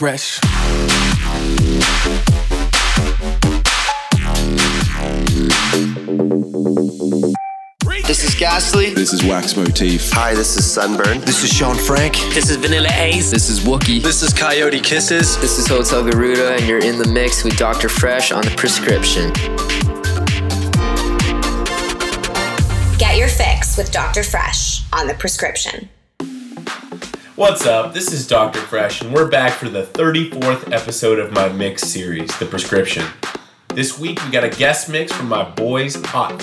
Fresch. This is Ghastly. This is Wax Motif. Hi, this is Sunburn. This is Shaun Frank. This is Vanilla Ace. This is Wookie. This is Coyote Kisses. This is Hotel Garuda, and you're in the mix with Dr. Fresch on the prescription. Get your fix with Dr. Fresch on the prescription. What's up? This is Dr. Fresch, and we're back for the 34th episode of my mix series, The Prescription. This week we got a guest mix from my boys Hot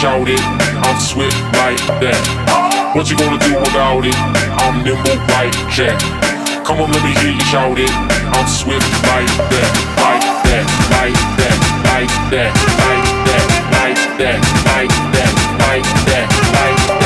shout it. I'm swift like that. What you gonna do without it? I'm nimble like Jack. Come on, let me hear you shout it. I'm swift like that, like that, like that, like that, like that, like that, like that, like that, like that,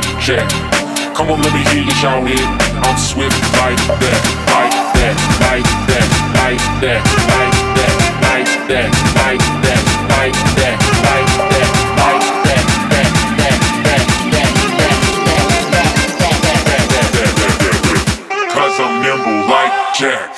like Come on, let me hear you shout it. I'm swift like that, like that, like that, like that, like that, like that, like that, like that, like that, like that, that, that, that, that, that, that, that, that, that, that, that, that. Cause I'm nimble like Jack.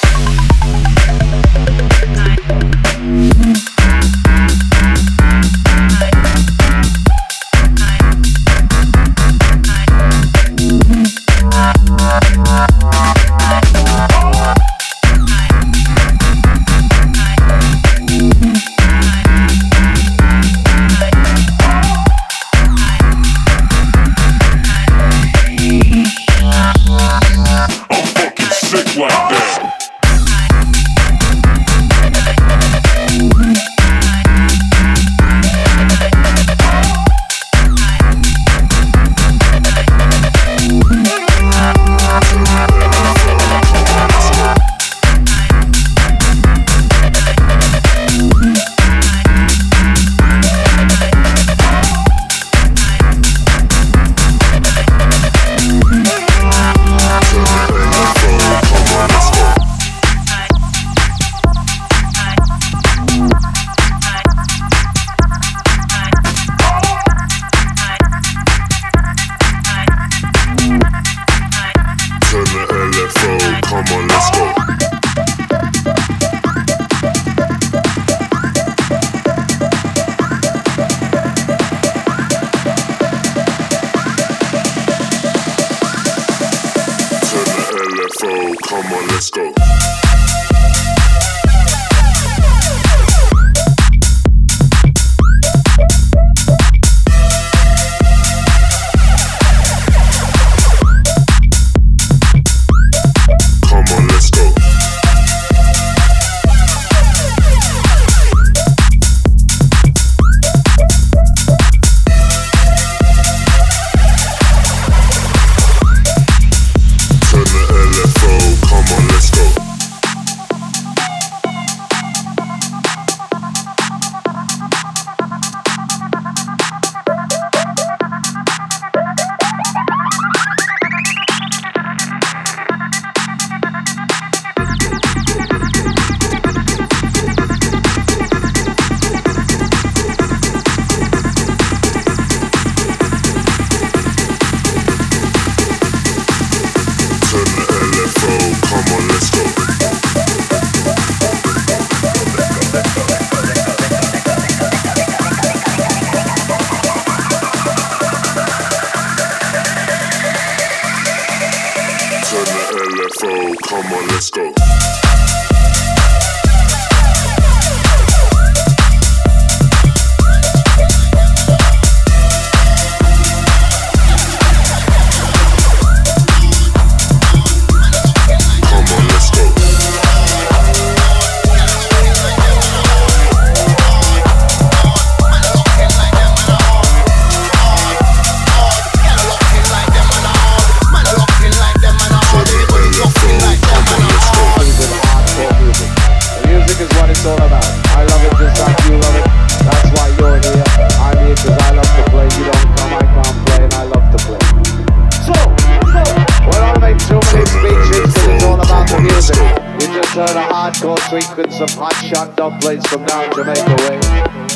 Hardcore sequence of hot shot dumplings from down Jamaica way.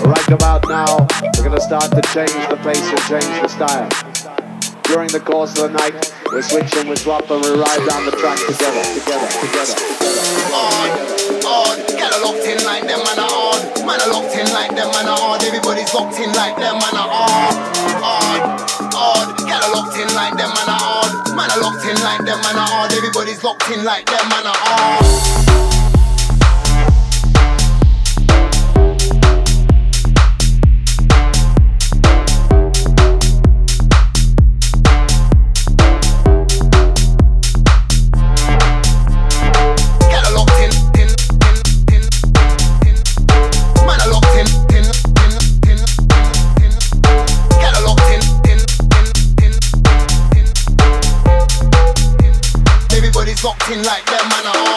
Right about now, we're gonna start to change the pace and change the style. During the course of the night, we switch and we swap and we ride down the track together, together, together, together. On, on, get a locked in like them are on. Man are locked in like them are on. Everybody's locked in like them are on. On, on, get a locked in like them are on. Man are locked in like them are on. Everybody's locked in like them are on. In like them man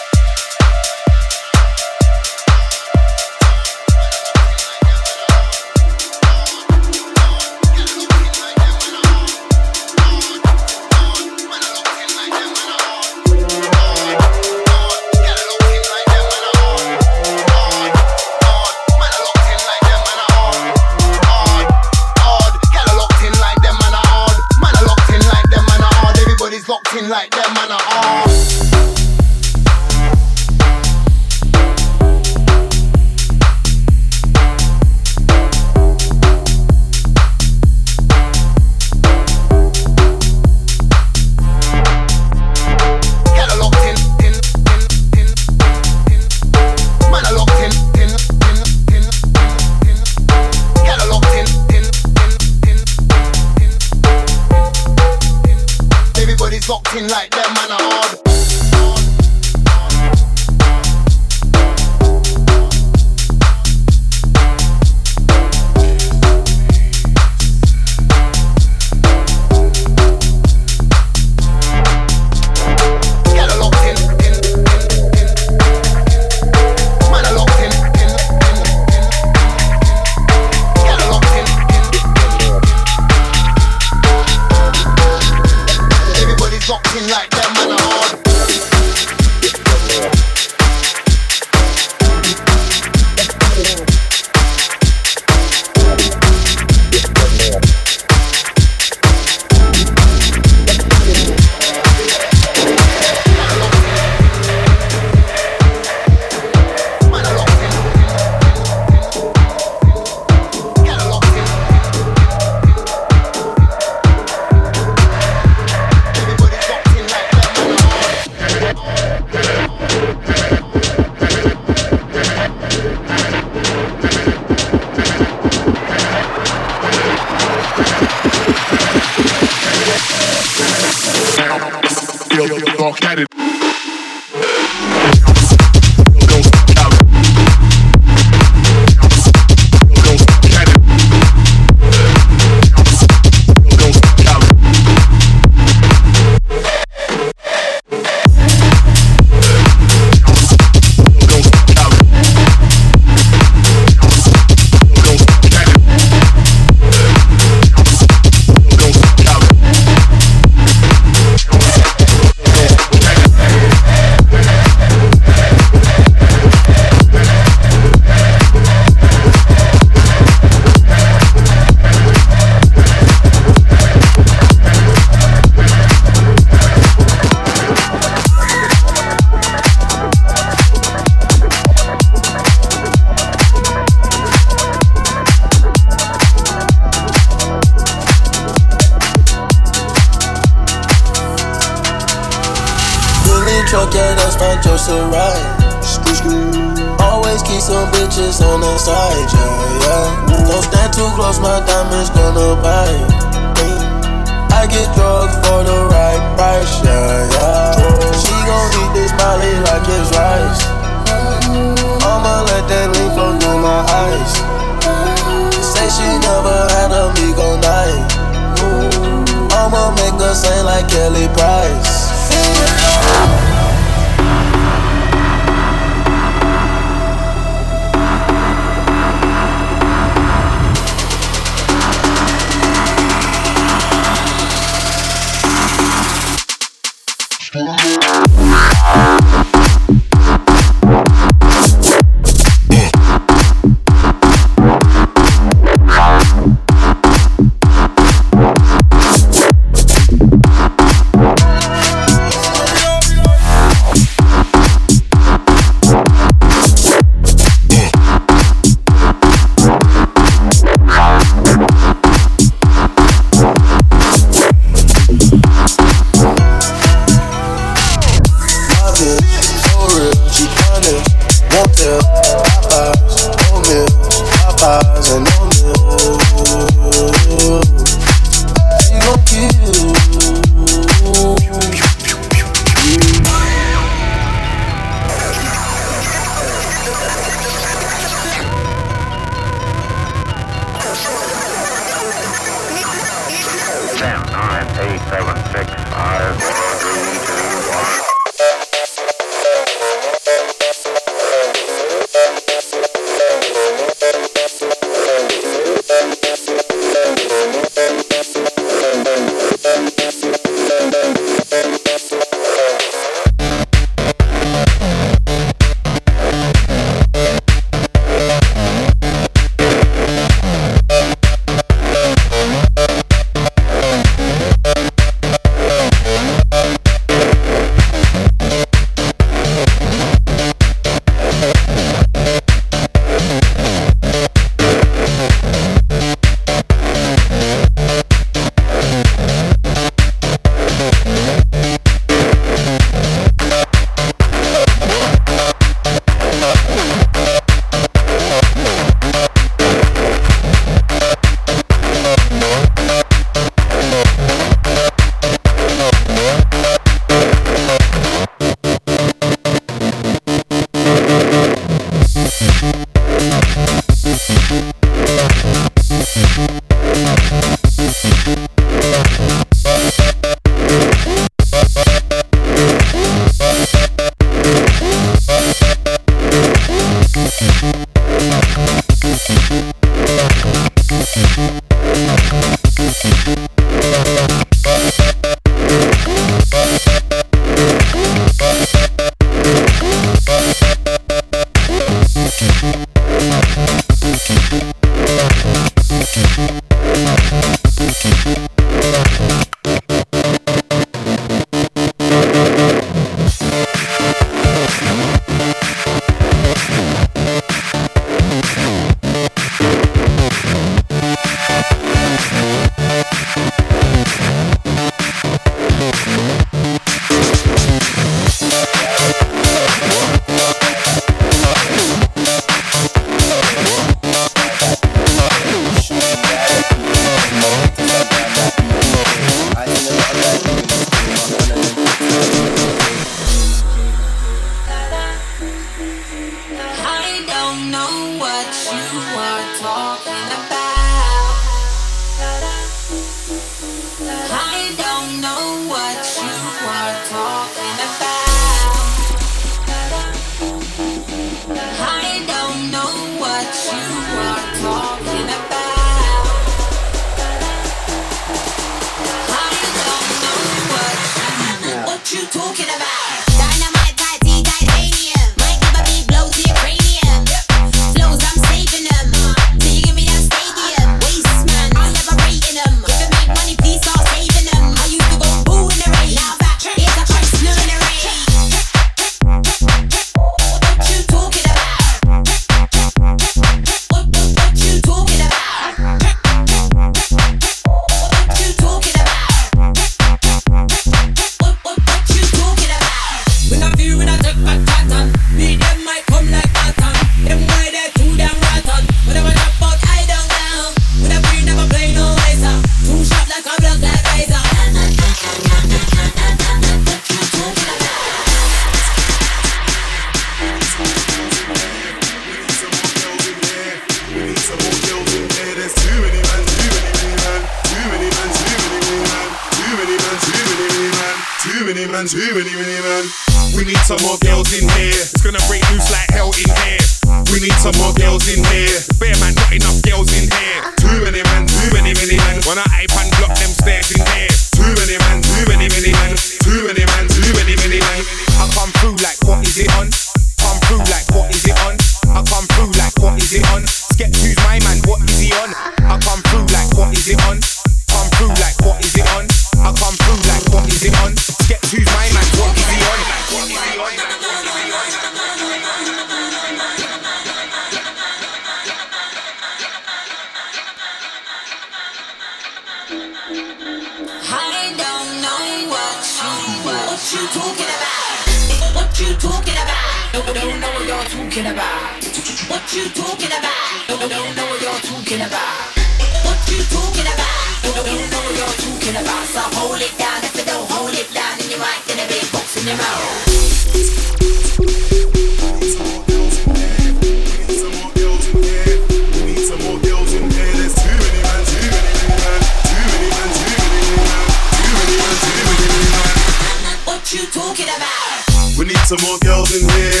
some more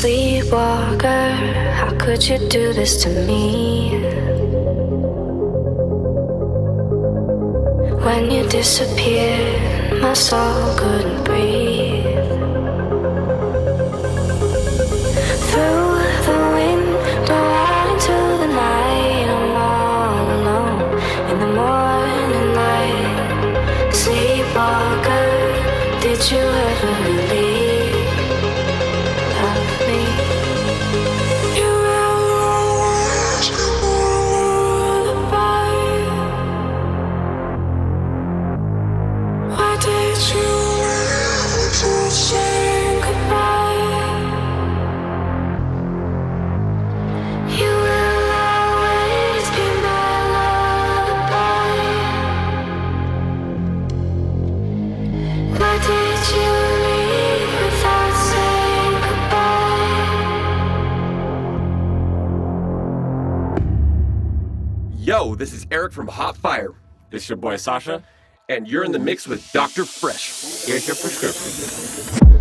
Sleepwalker, how could you do this to me? When you disappeared, my soul couldn't breathe. From Hotfire. This is your boy Sasha, and you're in the mix with Dr. Fresch. Here's your prescription.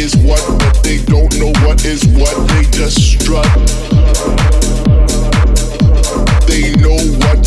is what they don't know what is what. They just strut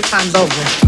great times over.